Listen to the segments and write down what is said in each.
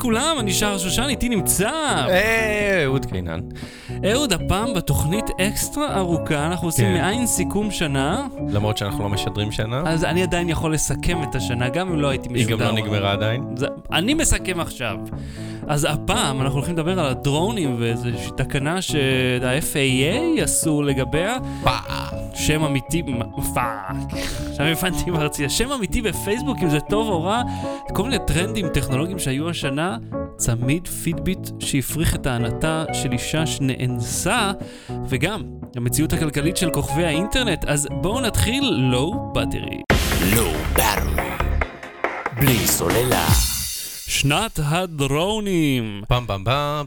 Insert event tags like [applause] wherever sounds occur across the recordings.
לכולם, אני שער שושן, איתי נמצא. אה, אהוד קינן. אהוד, הפעם בתוכנית אקסטרה ארוכה, אנחנו עושים כן. מעין סיכום שנה, למרות שאנחנו לא משדרים שנה. אז אני עדיין יכול לסכם את השנה, גם אם לא הייתי היא משודר. גם לא נגמרה עדיין. זה, אני מסכם עכשיו. אז הפעם אנחנו הולכים לדבר על הדרונים ואיזושהי תקנה שה-FAA עשו לגביה. שם אמיתי, מה ה fuck, עכשיו הבנתי בארצי, השם אמיתי בפייסבוק, אם זה טוב או רע, כל מיני טרנדים טכנולוגיים שהיו השנה, צמיד פידביט שהפריך את הענתה של אישה שנאנסה, וגם המציאות הכלכלית של כוכבי האינטרנט, אז בואו נתחיל לואו בטרי. לואו באטרי. בלי סוללה. שנת הדרונים. פעם פעם פעם.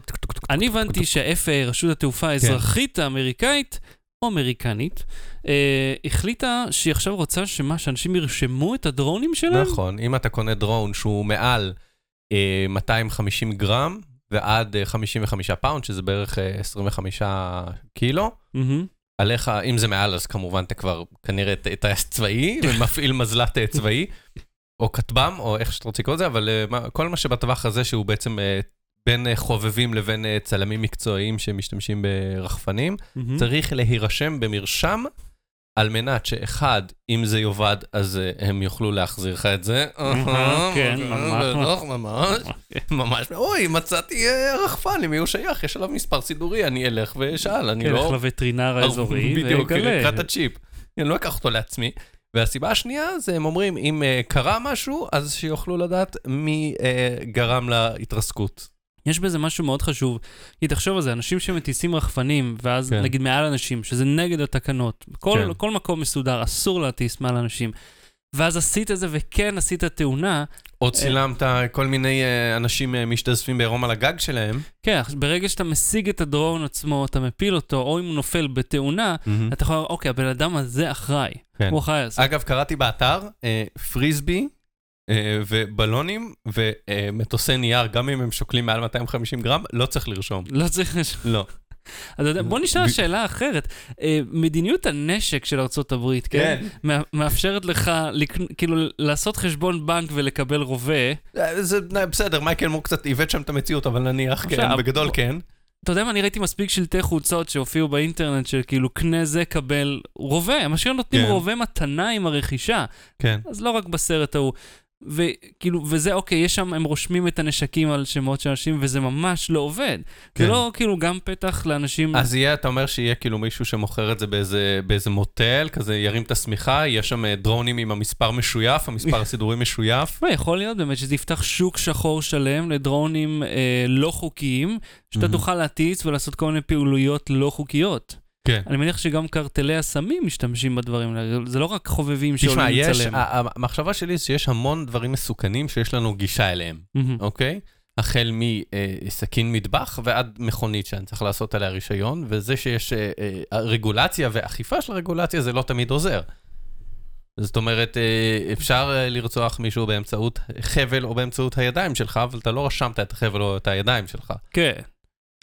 אני הבנתי שה-FAA, רשות התעופה האזרחית האמריקאית, או אמריקנית, אה, החליטה שהיא עכשיו רוצה שמה, שאנשים ירשמו את הדרונים שלהם? נכון, אם אתה קונה דרון שהוא מעל אה, 250 גרם ועד אה, 55 פאונד, שזה בערך אה, 25 קילו, מהמם. עליך, אם זה מעל, אז כמובן אתה כבר כנראה טייס צבאי [laughs] ומפעיל מזל"ט אה, צבאי, או כטב"ם, או איך שאתה רוצה לקרוא לזה, אבל אה, מה- כל מה שבטווח הזה שהוא בעצם אה, בין אה, חובבים לבין אה, צלמים מקצועיים שמשתמשים ברחפנים, מהמם. צריך להירשם במרשם, על מנת שאחד, אם זה יאבד, אז אה, הם יוכלו להחזיר לך את זה. כן, ממש. ממש. [laughs] ממש. אוי, מצאתי רחפן, למי הוא שייך? יש עליו מספר סידורי, אני אלך ואשאל, אני כן, לא... לך לווטרינר האזורי בדיוק, ויגלה. לקראת הצ'יפ. אני לא אקח אותו לעצמי. והסיבה השנייה זה הם אומרים, אם קרה משהו, אז שיוכלו לדעת מי גרם להתרסקות. יש בזה משהו מאוד חשוב. כי תחשוב על זה, אנשים שמטיסים רחפנים, ואז כן. נגיד מעל אנשים, שזה נגד התקנות, כל, כן. כל מקום מסודר, אסור להטיס מעל אנשים. ואז עשית את זה וכן עשית תאונה, או צילמת כל מיני אה, אנשים אה, משתזפים בעירום על הגג שלהם. כן, ברגע שאתה משיג את הדרון עצמו, אתה מפיל אותו, או אם הוא נופל בתאונה, אתה יכול לומר, אוקיי, הבן אדם הזה אחראי. כן. הוא אחראי על זה. אגב, קראתי באתר, פריסבי אה, ובלונים ומטוסי נייר, גם אם הם שוקלים מעל 250 גרם, לא צריך לרשום. לא צריך... לש- לא. אז בוא נשאל שאלה אחרת. אה, מדיניות הנשק של ארה"ב, כן? כן. מא- מאפשרת לך, כאילו, לעשות חשבון בנק ולקבל רובה. אה, זה בסדר, מייקל מור קצת עיוות שם את המציאות, אבל נניח, כן, בגדול כן. אתה יודע מה, אני ראיתי מספיק שלטי חולצות שהופיעו באינטרנט, של כאילו, קנה זה, קבל רובה. הם אשכרה נותנים כן. רובה מתנה עם הרכישה. כן. אז לא רק בסרט ההוא. וכאילו, וזה אוקיי, יש שם, הם רושמים את הנשקים על שמות של אנשים, וזה ממש לא עובד. כן. זה לא כאילו גם פתח לאנשים... אז יהיה, אתה אומר שיהיה כאילו מישהו שמוכר את זה באיזה, באיזה מוטל, כזה ירים את השמיכה, יש שם אה, דרונים עם המספר משויף, המספר [laughs] הסידורי משויף. ויכול להיות באמת שזה יפתח שוק שחור שלם לדרונים אה, לא חוקיים, שאתה. תוכל להטיס ולעשות כל מיני פעילויות לא חוקיות. כן. אני מניח שגם קרטלי הסמים משתמשים בדברים האלה, זה לא רק חובבים תשמע, שעולים יש, לצלם. ה- המחשבה שלי זה שיש המון דברים מסוכנים שיש לנו גישה אליהם. אוקיי? החל מסכין מטבח ועד מכונית שאני צריך לעשות עליה רישיון, וזה שיש אה, אה, רגולציה ואכיפה של רגולציה זה לא תמיד עוזר. זאת אומרת, אה, אפשר אה, לרצוח מישהו באמצעות חבל או באמצעות הידיים שלך, אבל אתה לא רשמת את החבל או את הידיים שלך. כן.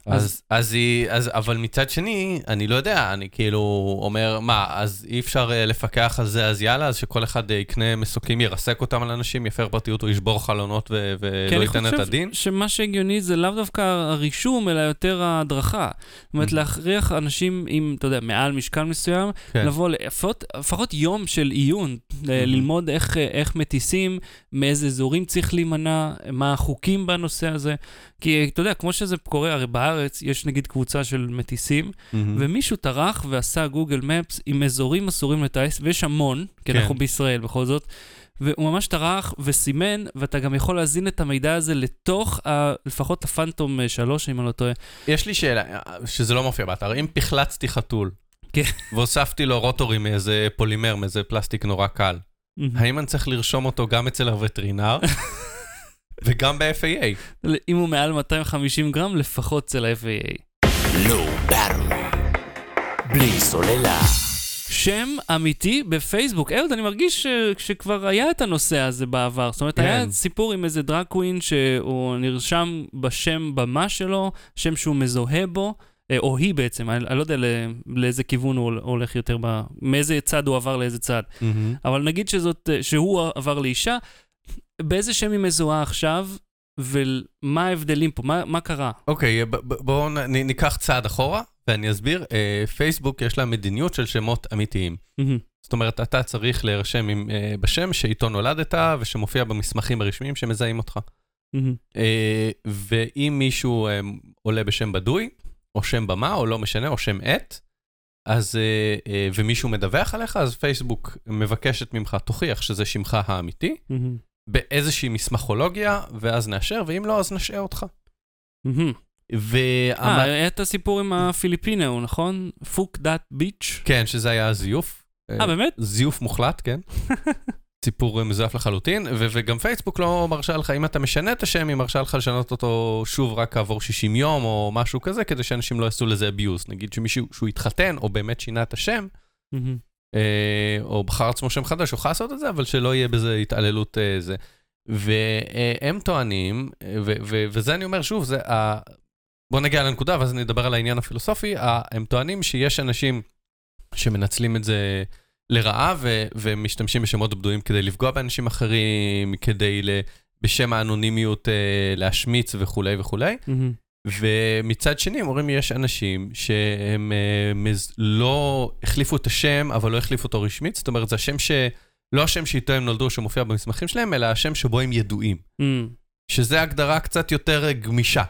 אז, אז היא, אז, אבל מצד שני, אני לא יודע, אני כאילו אומר, מה, אז אי אפשר uh, לפקח על זה, אז יאללה, אז שכל אחד uh, יקנה מסוקים, ירסק אותם על אנשים, יפר פרטיות, או ישבור חלונות ו- ולא אני ייתן את חושב הדין. שמה שהגיוני זה לאו דווקא הרישום, אלא יותר ההדרכה. זאת אומרת, Mhm. להכריח אנשים עם, אתה יודע, מעל משקל מסוים, כן. לבוא לפחות, לפחות יום של עיון, Mhm. ללמוד איך, איך מטיסים, מאיזה אזורים צריך להימנע, מה החוקים בנושא הזה. כי אתה יודע, כמו שזה קורה, הרי בארץ יש נגיד קבוצה של מטיסים, מהמם. ומישהו טרח ועשה גוגל מפס עם אזורים אסורים לטייס, ויש המון, כי כן. אנחנו בישראל בכל זאת, והוא ממש טרח וסימן, ואתה גם יכול להזין את המידע הזה לתוך, ה, לפחות הפנטום 3, אם אני לא טועה. יש לי שאלה, שזה לא מופיע באתר, אם פחלצתי חתול, כן. והוספתי לו רוטורים מאיזה פולימר, מאיזה פלסטיק נורא קל, האם אני צריך לרשום אותו גם אצל הווטרינר, [laughs] וגם ב-FAA? אם הוא מעל 250 גרם, לפחות אצל ה-FAA. באטרי. בלי סוללה. שם אמיתי בפייסבוק. אהוד, אני מרגיש ש... שכבר היה את הנושא הזה בעבר. זאת אומרת, כן. היה סיפור עם איזה דרג קווין שהוא נרשם בשם במה שלו, שם שהוא מזוהה בו. אה, או היא בעצם, אני, אני לא יודע לא, לאיזה כיוון הוא הולך יותר, ב, מאיזה צד הוא עבר לאיזה צד. מהמם. אבל נגיד שזאת, שהוא עבר לאישה, באיזה שם היא מזוהה עכשיו, ומה ההבדלים פה? מה, מה קרה? אוקיי, ב- בואו ניקח צעד אחורה, ואני אסביר. אה, פייסבוק יש לה מדיניות של שמות אמיתיים. מהמם. זאת אומרת, אתה צריך להירשם עם, אה, בשם שאיתו נולדת, ושמופיע במסמכים הרשמיים שמזהים אותך. מהמם. אה, ואם מישהו אה, עולה בשם בדוי, או שם במה, או לא משנה, או שם עט, אז, אה, אה, ומישהו מדווח עליך, אז פייסבוק מבקשת ממך, תוכיח שזה שמך האמיתי, מהמם. באיזושהי מסמכולוגיה, ואז נאשר, ואם לא, אז נשעה אותך. וה... אה, היה את הסיפור עם הפיליפינו, נכון? פוק דאט ביץ'. כן, שזה היה זיוף. אה, באמת? זיוף מוחלט, כן. [laughs] סיפור מזויף לחלוטין, ו- וגם פייסבוק לא מרשה לך, אם אתה משנה את השם, היא מרשה לך לשנות אותו שוב רק כעבור 60 יום או משהו כזה, כדי שאנשים לא יעשו לזה abuse. נגיד שמישהו שהוא התחתן או באמת שינה את השם, מהמם. אה, או בחר עצמו שם חדש, הוא יכול לעשות את זה, אבל שלא יהיה בזה התעללות אה, זה. והם טוענים, וזה אני אומר שוב, זה ה... בוא נגיע לנקודה ואז נדבר על העניין הפילוסופי, הם טוענים שיש אנשים שמנצלים את זה לרעה ו- ומשתמשים בשמות בדויים כדי לפגוע באנשים אחרים, כדי ל- בשם האנונימיות אה, להשמיץ וכולי וכולי. מהמם. ומצד שני, הם אומרים, יש אנשים שהם אה, מז... לא החליפו את השם, אבל לא החליפו אותו רשמית. זאת אומרת, זה השם ש... לא השם שאיתו הם נולדו, שמופיע במסמכים שלהם, אלא השם שבו הם ידועים. מהמם. שזה הגדרה קצת יותר גמישה.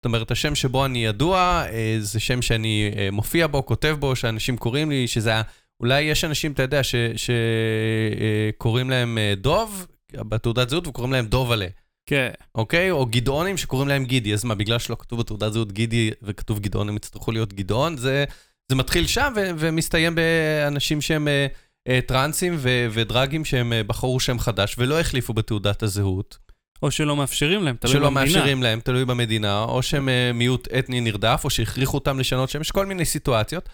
זאת אומרת, השם שבו אני ידוע, אה, זה שם שאני אה, מופיע בו, כותב בו, שאנשים קוראים לי, שזה ה... אולי יש אנשים, אתה יודע, שקוראים להם אה, דוב, בתעודת זהות, וקוראים להם דובלה. כן. אוקיי? או גדעונים שקוראים להם גידי. אז מה, בגלל שלא כתוב בתעודת זהות גידי וכתוב גדעון, הם יצטרכו להיות גדעון? זה, זה מתחיל שם ו- ומסתיים באנשים שהם אה, אה, טרנסים ו- ודרגים שהם אה, בחרו שם חדש ולא החליפו בתעודת הזהות. או שלא מאפשרים להם, תלוי שלא במדינה. מאפשרים להם, תלוי במדינה, או שהם אה, מיעוט אתני נרדף, או שהכריחו אותם לשנות שם, יש כל מיני סיטואציות.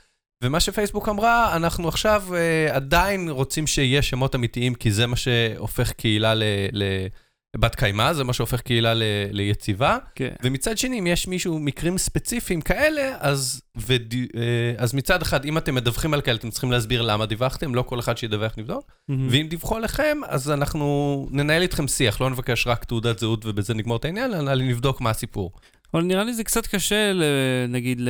ומה שפייסבוק אמרה, אנחנו עכשיו אה, עדיין רוצים שיהיה שמות אמיתיים, כי זה מה שהופך קהילה ל... ל- בת קיימא, זה מה שהופך קהילה ל, ליציבה. כן. ומצד שני, אם יש מישהו, מקרים ספציפיים כאלה, אז, וד, אה, אז מצד אחד, אם אתם מדווחים על כאלה, אתם צריכים להסביר למה דיווחתם, לא כל אחד שידווח נבדוק. מהמם. ואם דיווחו עליכם, אז אנחנו ננהל איתכם שיח, לא נבקש רק תעודת זהות ובזה נגמור את העניין, אלא נבדוק מה הסיפור. אבל נראה לי זה קצת קשה, נגיד.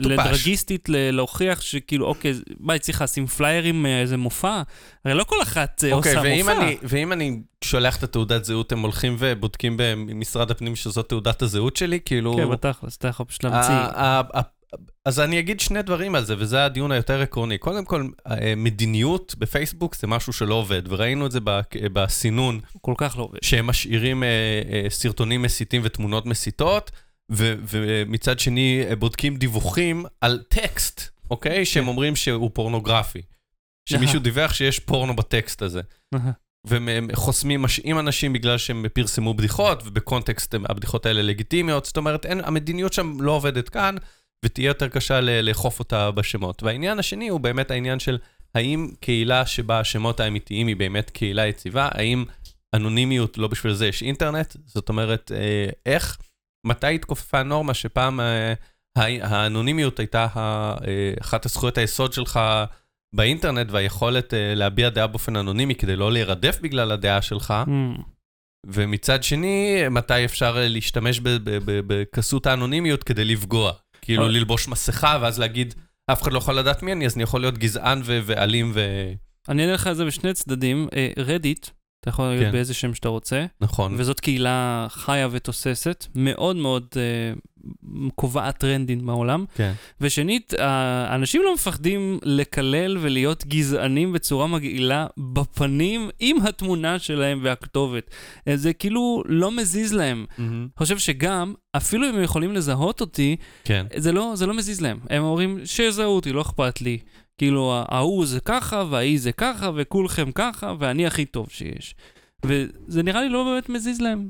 לדרגיסטית להוכיח שכאילו, אוקיי, מה, היא צריכה לשים פליירים מאיזה מופע? הרי לא כל אחת אה, אוקיי, עושה ואם מופע. אני, ואם אני שולח את התעודת זהות, הם הולכים ובודקים במשרד הפנים שזאת תעודת הזהות שלי, כאילו... כן, בתכלס, אתה יכול פשוט להמציא. אז אני אגיד שני דברים על זה, וזה הדיון היותר עקרוני. קודם כל, אה, מדיניות בפייסבוק זה משהו שלא עובד, וראינו את זה בסינון, כל כך לא עובד. שהם משאירים אה, אה, סרטונים מסיתים ותמונות מסיתות, ומצד שני אה, בודקים דיווחים על טקסט, אוקיי? שהם אומרים שהוא פורנוגרפי. שמישהו דיווח שיש פורנו בטקסט הזה. והם חוסמים, משעים אנשים בגלל שהם פרסמו בדיחות, ובקונטקסט הם- הבדיחות האלה לגיטימיות. זאת אומרת, אין, המדיניות שם לא עובדת כאן, ותהיה יותר קשה לאכוף אותה בשמות. והעניין השני הוא באמת העניין של האם קהילה שבה השמות האמיתיים היא באמת קהילה יציבה, האם אנונימיות, לא בשביל זה יש אינטרנט, זאת אומרת, אה, איך, מתי התכופפה הנורמה שפעם אה, הא- האנונימיות הייתה אה, אחת הזכויות היסוד שלך באינטרנט, והיכולת אה, להביע דעה באופן אנונימי כדי לא להירדף בגלל הדעה שלך, מהמם. ומצד שני, מתי אפשר להשתמש בכסות האנונימיות כדי לפגוע. כאילו ללבוש מסכה ואז להגיד, אף אחד לא יכול לדעת מי אני, אז אני יכול להיות גזען ואלים ו... אני אענה לך את זה בשני צדדים. רדיט, אתה יכול להגיד כן. באיזה שם שאתה רוצה, נכון. וזאת קהילה חיה ותוססת, מאוד מאוד אה, קובעת טרנדים בעולם. כן. ושנית, האנשים לא מפחדים לקלל ולהיות גזענים בצורה מגעילה בפנים עם התמונה שלהם והכתובת. אה, זה כאילו לא מזיז להם. אני חושב שגם, אפילו אם הם יכולים לזהות אותי, כן. זה לא, זה לא מזיז להם. הם אומרים, שיזהו אותי, לא אכפת לי. כאילו, ההוא זה ככה, וההיא זה ככה, וכולכם ככה, ואני הכי טוב שיש. וזה נראה לי לא באמת מזיז להם.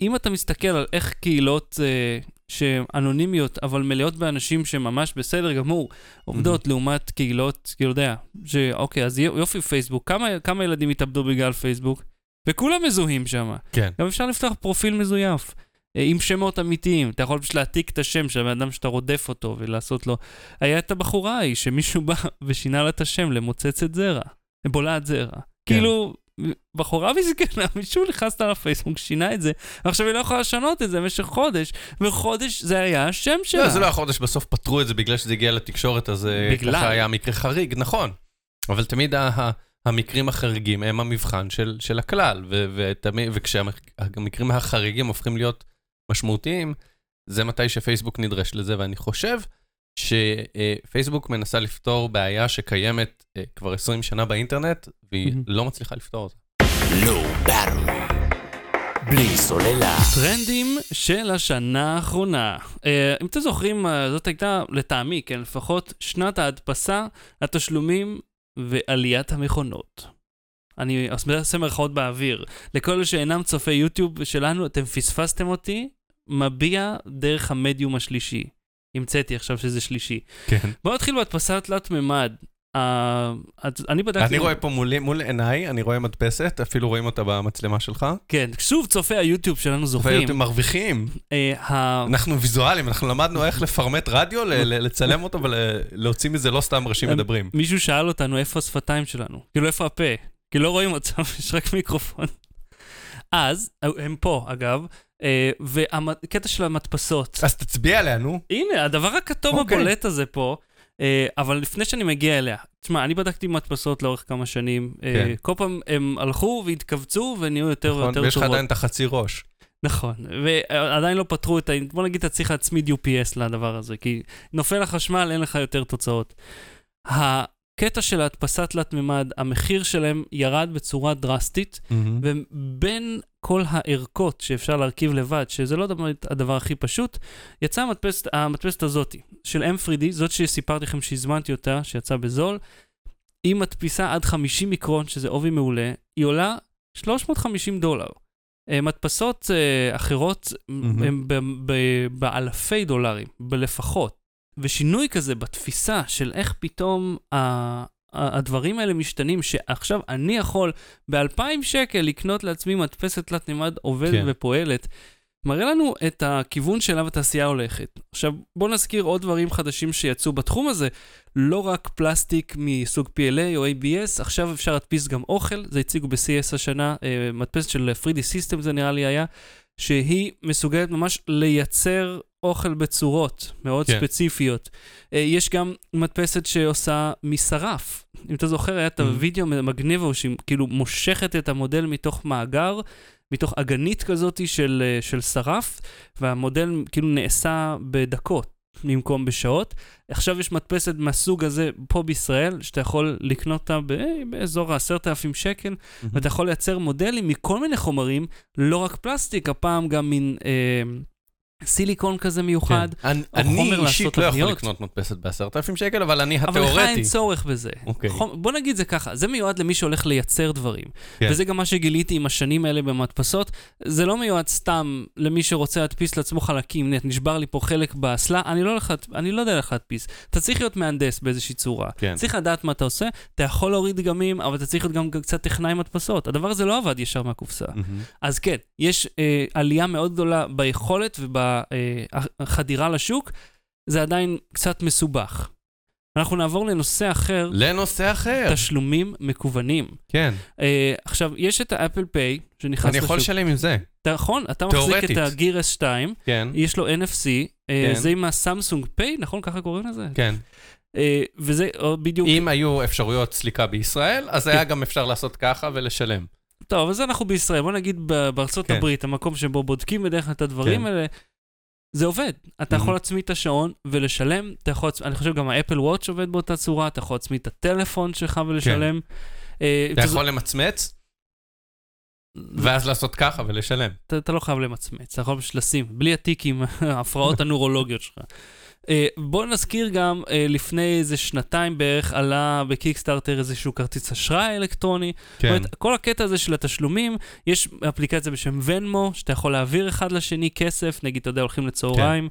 ואם אתה מסתכל על איך קהילות אה, שהן אנונימיות, אבל מלאות באנשים שממש בסדר גמור, עובדות לעומת קהילות, כאילו, יודע, שאוקיי, אז יופי פייסבוק, כמה, כמה ילדים התאבדו בגלל פייסבוק? וכולם מזוהים שם. כן. גם אפשר לפתוח פרופיל מזויף. אה, עם שמות אמיתיים, אתה יכול פשוט להעתיק את השם של הבן אדם שאתה רודף אותו ולעשות לו... היה את הבחורה ההיא שמישהו בא [laughs] ושינה לה את השם למוצצת זרע, בולעת זרע. כן. כאילו, בחורה מסכנה, [laughs] מישהו נכנס לה לפייסבוק, שינה את זה, ועכשיו היא לא יכולה לשנות את זה במשך חודש, וחודש זה היה השם שלה. לא, זה לא היה חודש, בסוף פתרו את זה בגלל שזה הגיע לתקשורת, אז אה, בגלל. ככה היה מקרה חריג, נכון. אבל תמיד ה- ה- המקרים החריגים הם המבחן של, של הכלל, ו- ותמיד- וכשהמקרים החריגים הופכים להיות משמעותיים, זה מתי שפייסבוק נדרש לזה, ואני חושב שפייסבוק מנסה לפתור בעיה שקיימת אה, כבר 20 שנה באינטרנט, והיא. לא מצליחה לפתור אותה. Battery. בלי סוללה. טרנדים של השנה האחרונה. אה, אם אתם זוכרים, אה, זאת הייתה, לטעמי, כן, לפחות שנת ההדפסה, התשלומים ועליית המכונות. אני אעשה מירכאות באוויר. לכל אלה שאינם צופי יוטיוב שלנו, אתם פספסתם אותי, מביע דרך המדיום השלישי. המצאתי עכשיו שזה שלישי. כן. בואו נתחיל בהדפסה תלת מימד. אז אני בדקתי... אני רואה פה מולי, מול עיניי, אני רואה מדפסת, אפילו רואים אותה במצלמה שלך. כן, שוב צופי היוטיוב שלנו זוכרים. ואתם מרוויחים. אה, ה- אנחנו ויזואלים, אנחנו למדנו איך לפרמט רדיו, לצלם אותו ולהוציא מזה לא סתם ראשים מדברים. מישהו שאל אותנו איפה השפתיים שלנו. כאילו, איפה הפה? כי לא רואים אותם, [laughs] יש רק מיקרופון. אז, הם פה, אגב, אה, והקטע של המדפסות. אז תצביע עליה, נו. הנה, הדבר הכתום אוקיי. הבולט הזה פה, אה, אבל לפני שאני מגיע אליה, תשמע, אני בדקתי מדפסות לאורך כמה שנים. אה, כן. כל פעם הם הלכו והתכווצו ונהיו יותר נכון, ויותר ויש לך טובות. עדיין את החצי ראש. נכון, ועדיין לא פתרו את ה... בוא נגיד, אתה צריך להצמיד UPS לדבר הזה, כי נופל החשמל, אין לך יותר תוצאות. הקטע של ההדפסה תלת-מימד, המחיר שלהם ירד בצורה דרסטית, ובין כל הערכות שאפשר להרכיב לבד, שזה לא דבר, הדבר הכי פשוט, יצאה המדפסת, המדפסת הזאת, של M3D, זאת שסיפרתי לכם שהזמנתי אותה, שיצאה בזול, היא מדפיסה עד 50 מיקרון, שזה עובי מעולה, היא עולה 350 דולר. אה, מדפסות אה, אחרות מהמם. הן באלפי דולרים, בלפחות. ושינוי כזה בתפיסה של איך פתאום ה- הדברים האלה משתנים, שעכשיו אני יכול ב-2,000 שקל לקנות לעצמי מדפסת תלת-מימד עובדת כן. ופועלת, מראה לנו את הכיוון שאליו התעשייה הולכת. עכשיו, בואו נזכיר עוד דברים חדשים שיצאו בתחום הזה. לא רק פלסטיק מסוג PLA או ABS, עכשיו אפשר להדפיס גם אוכל, זה הציגו ב-CS השנה, אה, מדפסת של 3D System זה נראה לי היה, שהיא מסוגלת ממש לייצר אוכל בצורות מאוד כן. ספציפיות. אה, יש גם מדפסת שעושה משרף. אם אתה זוכר, היה את Mhm. הווידאו מגניב שהיא כאילו מושכת את המודל מתוך מאגר, מתוך אגנית כזאת של, אה, של שרף, והמודל כאילו נעשה בדקות במקום בשעות. עכשיו יש מדפסת מהסוג הזה פה בישראל, שאתה יכול לקנות אותה ב- באזור ה-10,000 שקל, ואתה יכול לייצר מודלים מכל מיני חומרים, לא רק פלסטיק, הפעם גם מין אה, סיליקון כזה מיוחד. כן. אני- אני אישית לא יכול. לקנות מדפסת ב-10,000 שקל, אבל אני אבל לך אין התיאורטי. צורך בזה. אוקיי. חום- בוא נגיד זה ככה, זה מיועד למי שהולך לייצר דברים. כן. וזה גם מה שגיליתי עם השנים האלה במדפסות. זה לא מיועד סתם למי שרוצה להדפיס לעצמו חלקים. הנה, נשבר לי פה חלק באסלה, אני לא, להד- אני לא יודע איך להדפיס. אתה צריך להיות מהנדס באיזושהי צורה. כן. צריך לדעת מה אתה עושה, אתה יכול להוריד דגמים, אבל אתה צריך להיות גם קצת טכנאי מדפסות. הדבר הזה לא עבד ישר מהקופסה. מהמם. אז כן, יש אה, עלייה מאוד גדולה ביכולת ובחדירה לשוק, זה עדיין קצת מסובך. אנחנו נעבור לנושא אחר, לנושא אחר. תשלומים מקוונים. כן. אה, עכשיו, יש את האפל פיי, שנכנס אני יכול לשוק. לשלם עם זה. אתה נכון, אתה מחזיק תיאורטית. את הגיר S2, כן. יש לו NFC, אה, כן. זה עם הסמסונג פיי, נכון? ככה קוראים לזה? כן. אה, וזה אה, בדיוק... אם היו אפשרויות סליקה בישראל, אז היה גם אפשר לעשות ככה ולשלם. טוב, אז אנחנו בישראל, בוא נגיד בארצות כן. הברית, המקום שבו בודקים בדרך כלל את הדברים כן. האלה, זה עובד. אתה Mhm. יכול להצמיד את השעון ולשלם, אתה יכול, אני חושב גם האפל וואץ' עובד באותה צורה, אתה יכול להצמיד את הטלפון שלך ולשלם. אה, אתה אתה- יכול למצמץ, ואז לעשות ככה ולשלם. אתה, אתה לא חייב למצמץ, אתה יכול פשוט לשים, בלי הטיקים, [laughs] ההפרעות הנורולוגיות שלך. אה, בוא נזכיר גם, אה, לפני איזה שנתיים בערך עלה בקיקסטארטר איזשהו כרטיס אשראי אלקטרוני. זאת כן. אומרת, כל הקטע הזה של התשלומים, יש אפליקציה בשם ונמו, שאתה יכול להעביר אחד לשני כסף, נגיד, אתה יודע, הולכים לצהריים.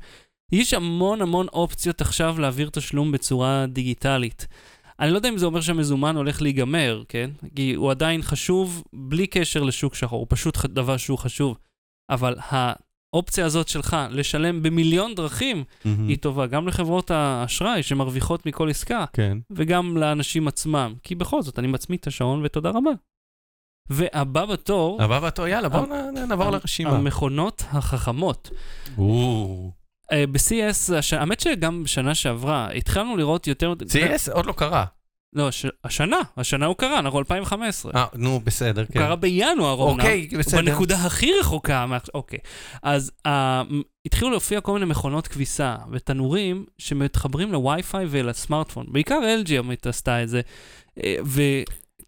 יש המון המון אופציות עכשיו להעביר תשלום בצורה דיגיטלית. אני לא יודע אם זה אומר שהמזומן הולך להיגמר, כן? כי הוא עדיין חשוב בלי קשר לשוק שחור, הוא פשוט דבר שהוא חשוב. אבל האופציה הזאת שלך לשלם במיליון דרכים מהמם. היא טובה גם לחברות האשראי שמרוויחות מכל עסקה, כן. וגם לאנשים עצמם. כי בכל זאת, אני מצמיד את השעון ותודה רבה. והבא בתור, הבא בתור, יאללה, בואו נעבור לרשימה. המכונות החכמות. אה, ב-CS, האמת שגם בשנה שעברה, התחלנו לראות יותר... CS עוד לא קרה. לא, ש... השנה, השנה הוא קרה, אנחנו 2015. אה, נו, בסדר, הוא כן. קרה בינואר, אומנם. אוקיי, בסדר. בנקודה הכי רחוקה. מה- אוקיי. אז uh, התחילו להופיע כל מיני מכונות כביסה ותנורים שמתחברים לווי-פיי ולסמארטפון. בעיקר LG עשתה את זה. אה,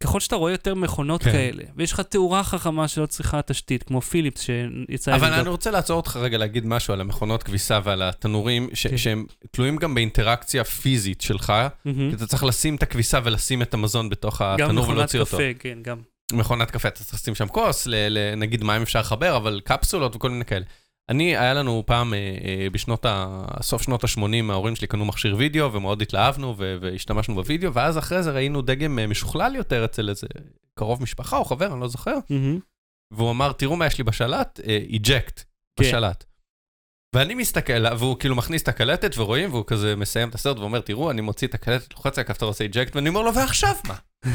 וככל שאתה רואה יותר מכונות כן. כאלה, ויש לך תאורה חכמה שלא צריכה תשתית, כמו פיליפס שיצא... אבל אני רוצה לעצור אותך רגע להגיד משהו על המכונות כביסה ועל התנורים, ש- כן. שהם תלויים גם באינטראקציה פיזית שלך, מהמם. כי אתה צריך לשים את הכביסה ולשים את המזון בתוך גם התנור מכונת ולהוציא אותו. קפה, כן, גם. מכונת קפה, אתה צריך לשים שם כוס, ל- ל- נגיד מים אפשר לחבר, אבל קפסולות וכל מיני כאלה. אני, היה לנו פעם, אה, אה, בשנות ה... סוף שנות ה-80, ההורים שלי קנו מכשיר וידאו, ומאוד התלהבנו, ו- והשתמשנו בווידאו, ואז אחרי זה ראינו דגם אה, משוכלל יותר אצל איזה קרוב משפחה או חבר, אני לא זוכר, מהמם. והוא אמר, תראו מה יש לי בשלט, איג'קט, כן. בשלט. ואני מסתכל, והוא כאילו מכניס את הקלטת ורואים, והוא כזה מסיים את הסרט ואומר, תראו, אני מוציא את הקלטת, לוחץ על הכפתור עושה איג'קט, ואני אומר לו, ועכשיו מה? [laughs]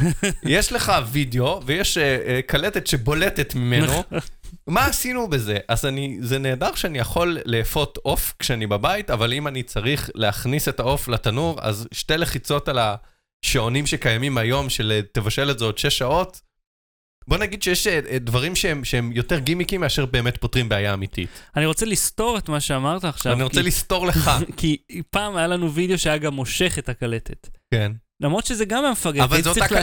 יש לך וידאו, ויש אה, קלטת שבולטת ממנו, [laughs] מה עשינו בזה? אז אני, זה נהדר שאני יכול לאפות עוף כשאני בבית, אבל אם אני צריך להכניס את העוף לתנור, אז שתי לחיצות על השעונים שקיימים היום של אה, תבשל את זה עוד שש שעות, בוא נגיד שיש אה, אה, דברים שהם, שהם יותר גימיקים מאשר באמת פותרים בעיה אמיתית. אני רוצה לסתור את מה שאמרת עכשיו. אני רוצה כי- לסתור לך. [laughs] כי פעם היה לנו וידאו שהיה גם מושך את הקלטת. כן. למרות שזה גם היה מפגר. אבל אותה צריך לה-.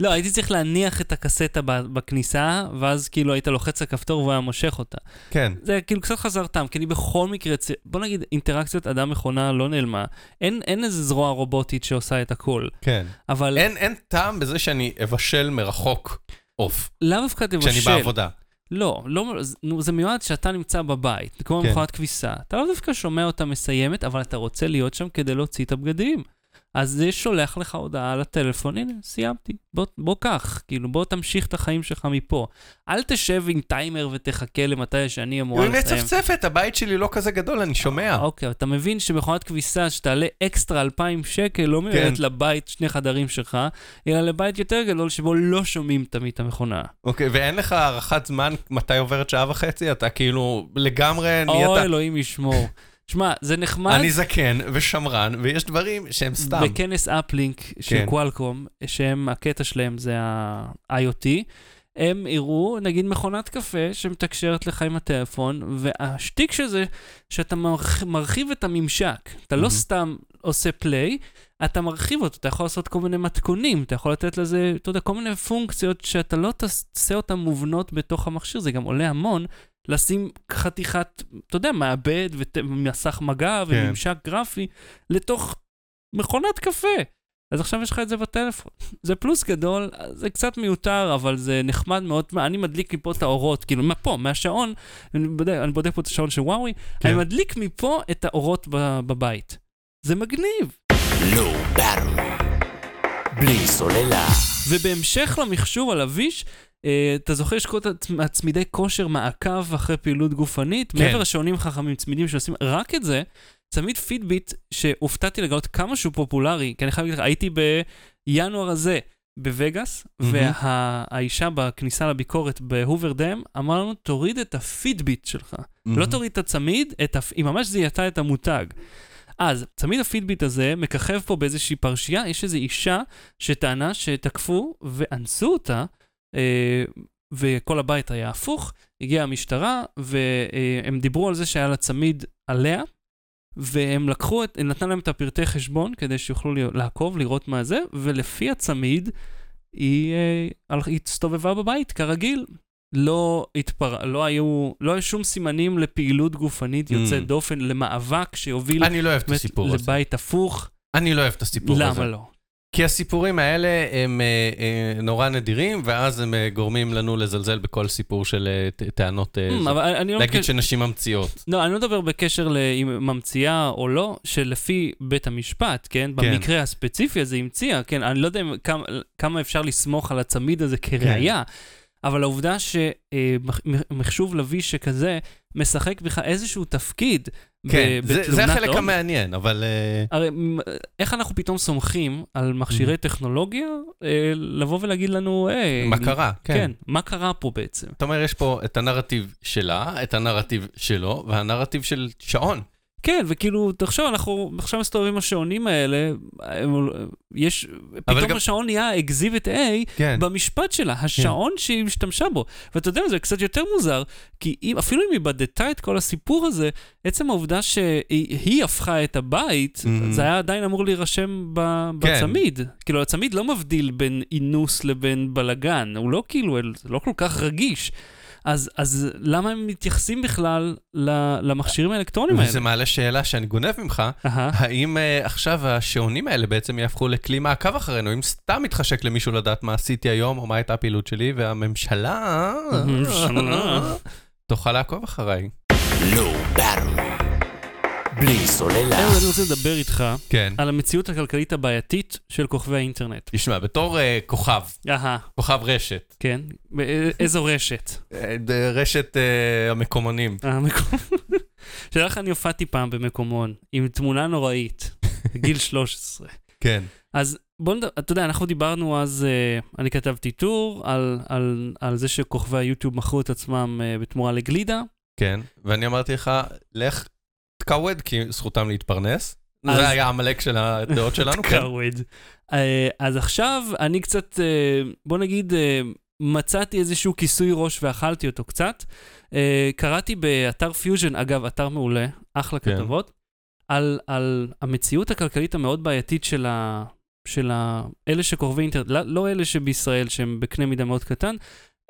לא, הייתי צריך להניח את הקסטה בכניסה, ואז כאילו היית לוחץ על כפתור והוא היה מושך אותה. כן. זה כאילו קצת חזר טעם, כי אני בכל מקרה, בוא נגיד, אינטראקציות אדם-מכונה לא נעלמה. אין, אין איזה זרוע רובוטית שעושה את הכל, כן. אבל אין, אין טעם בזה שאני אבשל מרחוק עוף, לאו דווקא תבשל. כשאני בעבודה. לא, לא, זה- מיועד שאתה נמצא בבית, כמו כן. מכונת כביסה. אתה לא דווקא שומע אותה מסיימת, אבל אתה רוצה להיות שם כדי להוציא את הבגדים. אז זה שולח לך הודעה על הטלפון, הנה, סיימתי. בוא, בוא קח, כאילו, בוא תמשיך את החיים שלך מפה. אל תשב עם טיימר ותחכה למתי שאני אמורה היא לסיים. מצפצפת, הבית שלי לא כזה גדול, אני שומע. אוקיי, אתה מבין שמכונת כביסה שתעלה אקסטרה 2,000 שקל, לא מיועדת לבית שני חדרים שלך, אלא לבית יותר גדול שבו לא שומעים תמיד את המכונה. אוקיי, ואין לך הערכת זמן מתי עוברת שעה וחצי? אתה כאילו לגמרי נהיית... אוי, אלוהים ישמור. שמע, זה נחמד. אני זקן ושמרן, ויש דברים שהם סתם. בכנס אפלינק של כן. קוואלקום, שהם, הקטע שלהם זה ה-IoT, הם הראו, נגיד, מכונת קפה שמתקשרת לך עם הטלפון, והשטיק של זה, שאתה מרח- מרחיב את הממשק. אתה לא מהמם. סתם עושה פליי, אתה מרחיב אותו, אתה יכול לעשות כל מיני מתכונים, אתה יכול לתת לזה, אתה יודע, כל מיני פונקציות שאתה לא תעשה אותן מובנות בתוך המכשיר, זה גם עולה המון. לשים חתיכת, אתה יודע, מעבד ומסך מגע כן. וממשק גרפי לתוך מכונת קפה. אז עכשיו יש לך את זה בטלפון. זה פלוס גדול, זה קצת מיותר, אבל זה נחמד מאוד. מה, אני מדליק מפה את האורות, כאילו, מפה, מהשעון, אני בודק, אני בודק פה את השעון של וואוי, כן. אני מדליק מפה את האורות בבית. זה מגניב. Low Battery. בלי סוללה. ובהמשך למחשוב על הוויש, אתה זוכר יש כל הצ- הצמידי כושר מעקב אחרי פעילות גופנית? כן. מעבר לשעונים חכמים, צמידים שעושים רק את זה, צמיד פידביט שהופתעתי לגלות כמה שהוא פופולרי, כי אני חייב להגיד לך, הייתי בינואר הזה בווגאס, מהמם. והאישה בכניסה לביקורת בהוברדם אמרה לנו, תוריד את הפידביט שלך. לא תוריד את הצמיד, את הפ... היא ממש זיהתה את המותג. אז, צמיד הפידביט הזה מככב פה באיזושהי פרשייה, יש איזו אישה שטענה שתקפו ואנסו אותה, אה, וכל הבית היה הפוך, הגיעה המשטרה, והם דיברו על זה שהיה לה צמיד עליה, והם לקחו, את, נתנה להם את הפרטי חשבון כדי שיוכלו לעקוב, לראות מה זה, ולפי הצמיד, היא, אה, היא הסתובבה בבית כרגיל. לא התפר... לא היו, לא היו שום סימנים לפעילות גופנית יוצאת Mm. דופן, למאבק שיוביל אני לא אוהב את הסיפור הזה. לבית הפוך. אני לא אוהב את הסיפור הזה. למה לא? כי הסיפורים האלה הם אה, אה, נורא נדירים, ואז הם אה, גורמים לנו לזלזל בכל סיפור של טענות... אה, Mm, לא להגיד מתכוון- שנשים ממציאות. לא, אני לא מדבר בקשר לאם ממציאה או לא, שלפי בית המשפט, כן? במקרה הספציפי הזה המציאה, כן? אני לא יודע כמה, אפשר לסמוך על הצמיד הזה כראיה, אבל העובדה שמחשוב לביא שכזה משחק בך איזשהו תפקיד כן, ב- זה, זה החלק עומק. המעניין, אבל... אה, הרי איך אנחנו פתאום סומכים על מכשירי Mhm. טכנולוגיה אה, לבוא ולהגיד לנו, היי, מה קרה? כן, מה קרה פה בעצם? אתה אומר, יש פה את הנרטיב שלה, את הנרטיב שלו, והנרטיב של שעון. כן, וכאילו, תחשוב, אנחנו עכשיו מסתובבים עם השעונים האלה, הם- יש, פתאום גם- השעון נהיה אקזיבית A כן. במשפט שלה, השעון שהיא השתמשה בו. ואתה יודע, זה קצת יותר מוזר, כי אם, אפילו אם היא בדתה את כל הסיפור הזה, עצם העובדה שהיא היא הפכה את הבית, Mhm. זה היה עדיין אמור להירשם ב, כן. בצמיד. כאילו, הצמיד לא מבדיל בין אינוס לבין בלגן, הוא לא כאילו, לא כל כך רגיש. אז, אז למה הם מתייחסים בכלל ל- למכשירים האלקטרונים האלה? וזה מעלה שאלה שאני גונב ממך, אהה. האם uh, עכשיו השעונים האלה בעצם יהפכו לכלי מעקב אחרינו? אם סתם מתחשק למישהו לדעת מה עשיתי היום, או מה הייתה הפעילות שלי, והממשלה... הממשלה. תוכל לעקוב אחריי. בלי סוללה. אהוד, אני רוצה לדבר איתך כן. על המציאות הכלכלית הבעייתית של כוכבי האינטרנט. תשמע, בתור uh, כוכב, אהה, כוכב רשת, כן. באיזו רשת? אה, רשת uh, המקומונים. שאלה [laughs] לך, אני הופעתי פעם במקומון, עם תמונה נוראית, [laughs] בגיל 13. כן. אז בוא נדבר, אתה יודע, אנחנו דיברנו אז, uh, אני כתבתי טור על, על, על זה שכוכבי היוטיוב מכרו את עצמם uh, בתמורה לגלידה. כן, ואני אמרתי לך, לך תקווד, כי זכותם להתפרנס. אז- זה היה העמלק של הדעות [laughs] שלנו, כן. קאווד. אה, אז עכשיו אני קצת, אה, בוא נגיד, אה, מצאתי איזשהו כיסוי ראש ואכלתי אותו קצת. קראתי באתר פיוז'ן, אגב, אתר מעולה, אחלה כן. כתבות, על, על המציאות הכלכלית המאוד בעייתית של, ה, של ה, אלה שכוכבי אינטרנט, לא, לא אלה שבישראל שהם בקנה מידה מאוד קטן,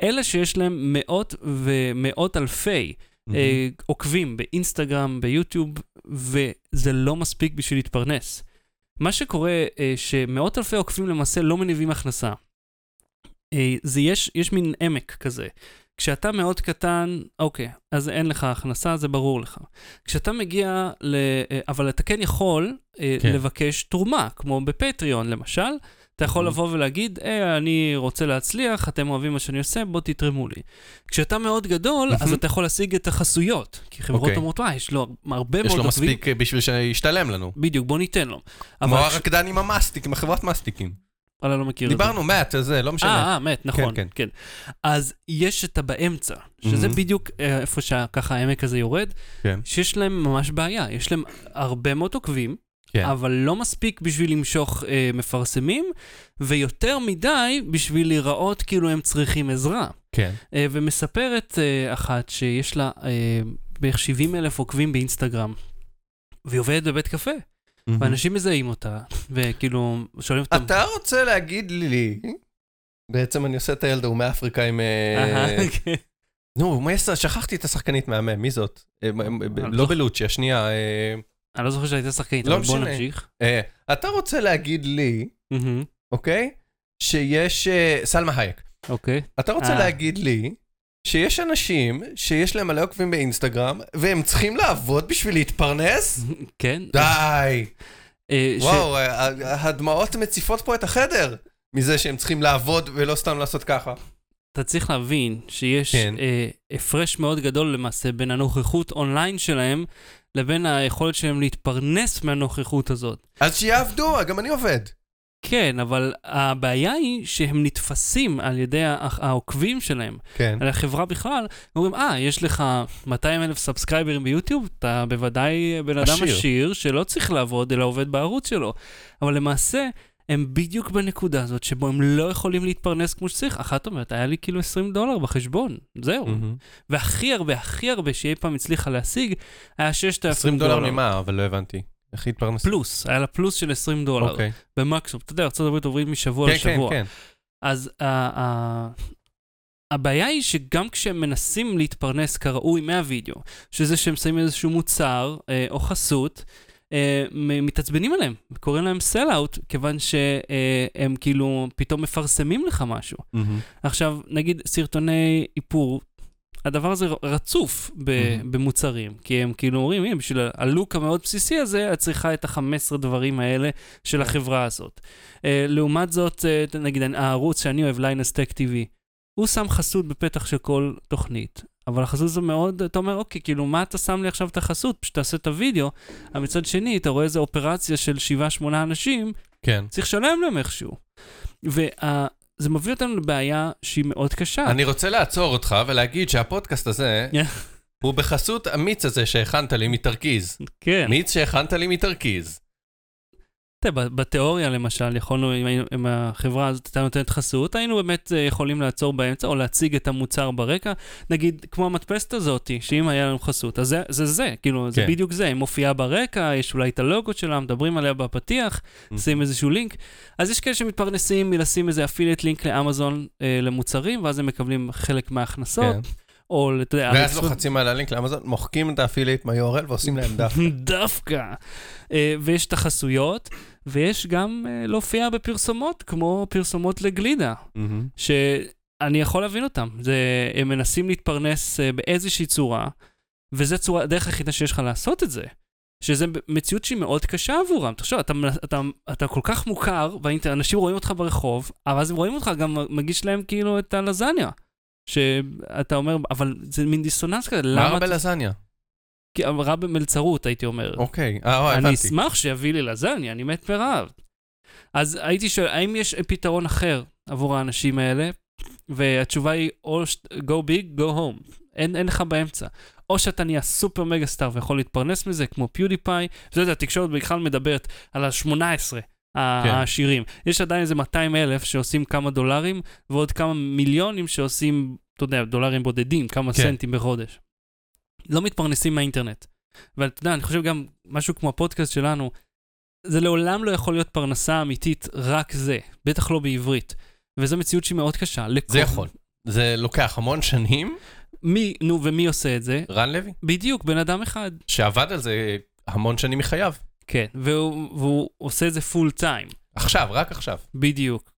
אלה שיש להם מאות ומאות אלפי אה, עוקבים באינסטגרם, ביוטיוב, וזה לא מספיק בשביל להתפרנס. מה שקורה, אה, שמאות אלפי עוקבים למעשה לא מניבים הכנסה. אה, זה יש, יש מין עמק כזה. כשאתה מאוד קטן, אוקיי, אז אין לך הכנסה, זה ברור לך. כשאתה מגיע ל... אבל אתה כן יכול כן. לבקש תרומה, כמו בפטריון למשל. אתה יכול Mhm. לבוא ולהגיד, אה, אני רוצה להצליח, אתם אוהבים מה שאני עושה, בוא תתרמו לי. כשאתה מאוד גדול, אז Mhm. אתה יכול להשיג את החסויות. כי חברות אוקיי. אומרות, וואי, יש לו הרבה יש מאוד לו עוקבים. מספיק אה, בשביל שישתלם לנו. בדיוק, בוא ניתן לו. כמו הרקדן עם המסטיק, עם החברת מסטיקים. אני לא מכיר את זה. דיברנו, מאט, זה לא משנה. אה, אה, מת, נכון, כן. כן. אז יש את הבאמצע, שזה Mhm. בדיוק אה, איפה שככה העמק הזה יורד, כן. שיש להם ממש בעיה. יש להם הרבה מאוד עוקבים, כן. אבל לא מספיק בשביל למשוך אה, מפרסמים, ויותר מדי בשביל להיראות כאילו הם צריכים עזרה. כן. אה, ומספרת אה, אחת שיש לה אה, בערך 70 אלף עוקבים באינסטגרם, והיא עובדת בבית קפה, ואנשים מזהים אותה, וכאילו שואלים אותם... אתה רוצה להגיד לי, בעצם אני עושה את הילד ההוא מאפריקה עם... אה, אהה, כן. נו, מה יש? שכחתי את השחקנית מהמם, מי זאת? אה, אה, לא לא בלוצ'י, השנייה. אני לא זוכר שהייתה שחקנית, לא אבל בוא. נמשיך. אה, אתה רוצה להגיד לי, אוקיי? שיש... אה, סלמה הייק. אוקיי. אתה רוצה אה. להגיד לי שיש אנשים שיש להם מלא עוקבים באינסטגרם, והם צריכים לעבוד בשביל להתפרנס? [laughs] כן. די. [laughs] וואו, הדמעות מציפות פה את החדר. מזה שהם צריכים לעבוד ולא סתם לעשות ככה. אתה צריך להבין שיש כן. אה, הפרש מאוד גדול למעשה בין הנוכחות אונליין שלהם לבין היכולת שלהם להתפרנס מהנוכחות הזאת. אז שיעבדו, גם אני עובד. כן, אבל הבעיה היא שהם נתפסים על ידי הע- העוקבים שלהם, כן. על החברה בכלל, אומרים, אה, יש לך 200 אלף subscriber ים ביוטיוב, אתה בוודאי בן אדם עשיר." עשיר שלא צריך לעבוד, אלא עובד בערוץ שלו. אבל למעשה, הם בדיוק בנקודה הזאת שבו הם לא יכולים להתפרנס כמו שצריך. אחת אומרת, היה לי כאילו 20 דולר בחשבון, זהו. מהמם. והכי הרבה, הכי הרבה שאי פעם הצליחה להשיג, היה 6,000 20 דולר ממה? אבל לא הבנתי. איך התפרנס? פלוס, היה לה פלוס של 20 דולר, אוקיי. במקסימום. אתה יודע, ארה"ב עוברים משבוע כן, כן, לשבוע. כן. אז ה- ה- הבעיה היא שגם כשהם מנסים להתפרנס כראוי מהווידאו, שזה שהם שמים איזשהו מוצר אה, או חסות, מתעצבנים עליהם, קוראים להם סל-אאוט, כיוון שהם כאילו פתאום מפרסמים לך משהו. מהמם. עכשיו, נגיד סרטוני איפור, הדבר הזה רצוף ב- מהמם. במוצרים, כי הם כאילו אומרים, הנה, בשביל הלוק המאוד בסיסי הזה, את צריכה את ה-15 דברים האלה של כן. החברה הזאת. Uh, לעומת זאת, uh, נגיד הערוץ שאני אוהב, ליינס טק TV, הוא שם חסות בפתח של כל תוכנית, אבל החסות זה מאוד, אתה אומר, אוקיי, כאילו, מה אתה שם לי עכשיו את החסות? פשוט תעשה את הוידאו, אבל מצד שני, אתה רואה איזו אופרציה של 7-8 אנשים, כן. צריך לשלם להם איכשהו. וזה מביא אותנו לבעיה שהיא מאוד קשה. אני רוצה לעצור אותך ולהגיד שהפודקאסט הזה, כן. הוא בחסות המיץ הזה שהכנת לי מתרכיז. כן. מיץ שהכנת לי מתרכיז. תראה, בתיאוריה למשל, יכולנו, אם, החברה הזאת הייתה נותנת חסות, היינו באמת אה, יכולים לעצור באמצע או להציג את המוצר ברקע. נגיד, כמו המדפסת הזאת, שאם היה לנו חסות, אז זה זה, זה כאילו, זה כן. בדיוק זה, היא מופיעה ברקע, יש אולי את הלוגו שלה, מדברים עליה בפתיח, Mm. שים איזשהו לינק. אז יש כאלה שמתפרנסים מלשים איזה affiliate link לאמזון אה, למוצרים, ואז הם מקבלים חלק מההכנסות, כן. או, אתה יודע, ואז לוחצים על הלינק לאמזון, מוחקים את ה affiliate מה-URL ועושים להם דף. [laughs] דווקא. אה, ויש את החסויות, ויש גם אה, להופיע בפרסומות, כמו פרסומות לגלידה. שאני יכול להבין אותם. זה, הם מנסים להתפרנס אה, באיזושהי צורה, וזו צורה, הדרך היחידה שיש לך לעשות את זה. שזה מציאות שהיא מאוד קשה עבורם. תחשוב, אתה, אתה, אתה כל כך מוכר, ואנשים רואים אותך ברחוב, אבל אז הם רואים אותך גם מגיש להם כאילו את הלזניה. שאתה אומר, אבל זה מין דיסוננס כזה, מה למה... רע אתה- בלזניה? רע במלצרות, הייתי אומר. אוקיי, אה, אה, אני הבנתי. אשמח שיביא לי לזניה, אני מת ברעב. אז הייתי שואל, האם יש פתרון אחר עבור האנשים האלה? והתשובה היא, או go big, go home. אין, אין לך באמצע. או שאתה נהיה super mega star ויכול להתפרנס מזה, כמו PewDiePie, אתה יודע, התקשורת בכלל מדברת על ה-18 כן. העשירים. יש עדיין איזה 200 אלף שעושים כמה דולרים, ועוד כמה מיליונים שעושים, אתה יודע, דולרים בודדים, כמה כן. סנטים בחודש. לא מתפרנסים מהאינטרנט. ואתה יודע, אני חושב גם משהו כמו הפודקאסט שלנו, זה לעולם לא יכול להיות פרנסה אמיתית רק זה, בטח לא בעברית. וזו מציאות שהיא מאוד קשה. לכל... זה יכול. זה לוקח המון שנים. מי, נו, ומי עושה את זה? רן לוי, בדיוק, בן אדם אחד. שעבד על זה המון שנים מחייו. כן, והוא, והוא עושה את זה פול טיים. עכשיו, רק עכשיו. בדיוק.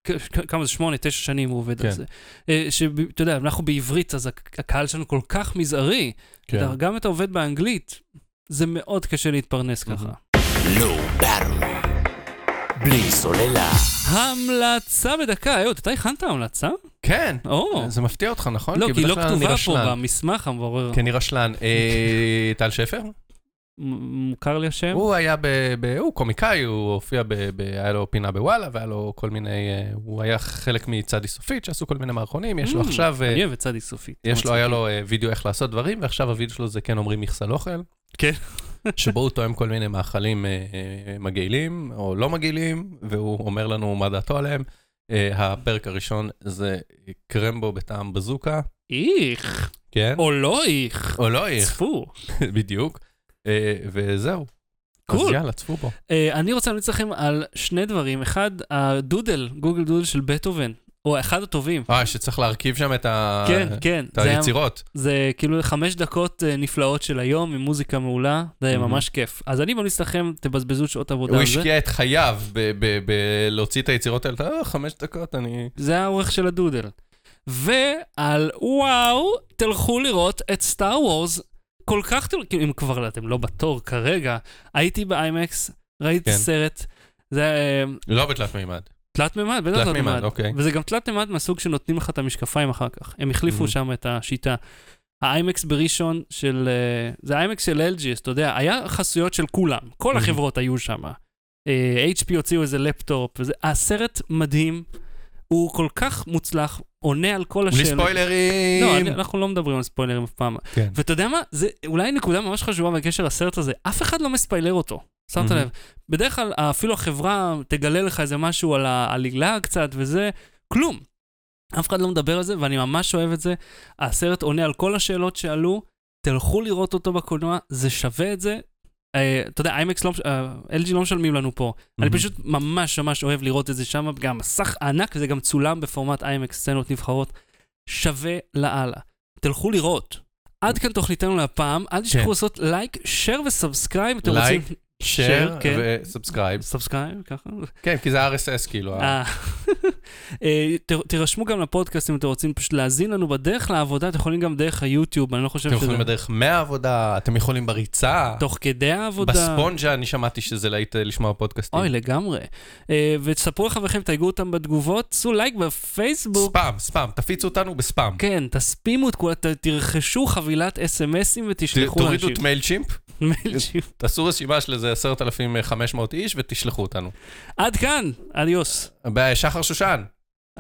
כמה זה? שמונה, תשע שנים הוא עובד כן. על זה. אה, שאתה יודע, אנחנו בעברית, אז הק- הקהל שלנו כל כך מזערי. כן. אתה- גם אם אתה עובד באנגלית, זה מאוד קשה להתפרנס ככה. לא. בלי סוללה. המלצה בדקה, אהוד, אתה הכנת המלצה? כן. או, זה מפתיע אותך, נכון? לא, כי בדרך לא כתובה פה. במסמך המברר. כי אני רשלן. אה, טל שפר? מוכר לי השם? הוא היה ב... ב- הוא קומיקאי, הוא הופיע ב... ב- היה לו פינה בוואלה, והיה לו כל מיני... אה, הוא היה חלק מצדי סופית, שעשו כל מיני מערכונים, יש לו Mm, עכשיו... אה, אני אוהב את צדי סופית. יש לו, היה לו אה, וידאו איך לעשות דברים, ועכשיו הוידאו שלו זה כן אומרים מכסה אוכל. כן. שבו הוא טועם כל מיני מאכלים אה, אה, מגעילים, או לא מגעילים, והוא אומר לנו מה דעתו עליהם. אה, הפרק הראשון זה קרמבו בטעם בזוקה, איך, כן? או לא איך. או לא איך, צפו. [laughs] בדיוק. אה, וזהו. אז קול. יאללה, צפו בו. אה, אני רוצה להמליץ לכם על שני דברים. אחד, הדודל, גוגל דודל של בטהובן. הוא אחד הטובים. אה, שצריך להרכיב שם את ה- כן, כן. את זה היצירות. זה כאילו חמש דקות אה, נפלאות של היום עם מוזיקה מעולה, זה מהמם. ממש כיף. אז אני ממליץ לכם, תבזבזו שעות עבודה הוא על זה. השקיע את חייו בלהוציא את היצירות האלה, אה, חמש דקות, אני... זה האורך של הדודל. ועל וואו, תלכו לראות את סטאר וורס. כל כך, כאילו, אם כבר אתם לא בתור כרגע, הייתי באיימקס, ראיתי כן. סרט, זה אה, לא בתלת מימד. תלת מימד, בטח תלת מימד. אוקיי. וזה גם תלת מימד מהסוג שנותנים לך את המשקפיים אחר כך. הם החליפו Mhm. שם את השיטה. האיימקס בראשון של, אה, זה האיימקס של LG, אז אתה יודע, היה חסויות של כולם, כל Mhm. החברות היו שם. אה, HP הוציאו איזה לפטופ, וזה, הסרט מדהים, הוא כל כך מוצלח, עונה על כל בלי השאלות. ספוילרים! לא, אני, אנחנו לא מדברים על ספוילרים אף פעם. כן. ואתה יודע מה? זה אולי נקודה ממש חשובה בקשר לסרט הזה. אף אחד לא מספיילר אותו. שמת. לב? בדרך כלל אפילו החברה תגלה לך איזה משהו על העלילה קצת וזה, כלום. אף אחד לא מדבר על זה, ואני ממש אוהב את זה. הסרט עונה על כל השאלות שעלו, תלכו לראות אותו בקולנוע, זה שווה את זה. אה, אתה יודע, IMAX לא, אה, LG לא משלמים לנו פה. אני. פשוט ממש ממש אוהב לראות את זה שם, גם מסך ענק, וזה גם צולם בפורמט IMAX, סצנות נבחרות. שווה לאללה. תלכו לראות. עד כאן תוכניתנו להפעם, אל תשכחו כן. לעשות like, share ו subscribe, like. share. ו subscribe. subscribe, ככה? כן, כי זה RSS כאילו. [laughs] ה- אה, ת- תירשמו גם לפודקאסט אם אתם רוצים פשוט להאזין לנו בדרך לעבודה, אתם יכולים גם דרך היוטיוב, אני לא חושב אתם שזה... יכולים בדרך מהעבודה, אתם יכולים בריצה. תוך כדי העבודה. בספונג'ה אני שמעתי שזה להיט אה, לשמוע פודקאסטים. אוי, לגמרי. אה, ותספרו לחבריכם, תייגו אותם בתגובות, עשו לייק בפייסבוק. ספאם, ספאם, תפיצו אותנו בספאם. כן, תספימו את כולם, תרכשו חבילת אס.אם.אסים ותשלחו תורידו לאנשים. את מייל צ'ימפ, מייל צ'יפ. [laughs] תעשו רשימה של איזה 10,500 איש ותשלחו אותנו. עד כאן, אדיוס. בשחר שושן,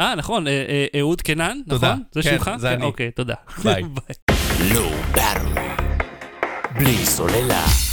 אה, נכון, אה, אה, אהוד קנן, תודה. נכון? זה כן, שמך? זה אני. אוקיי, תודה. ביי. [laughs] Low Battery. בלי סוללה.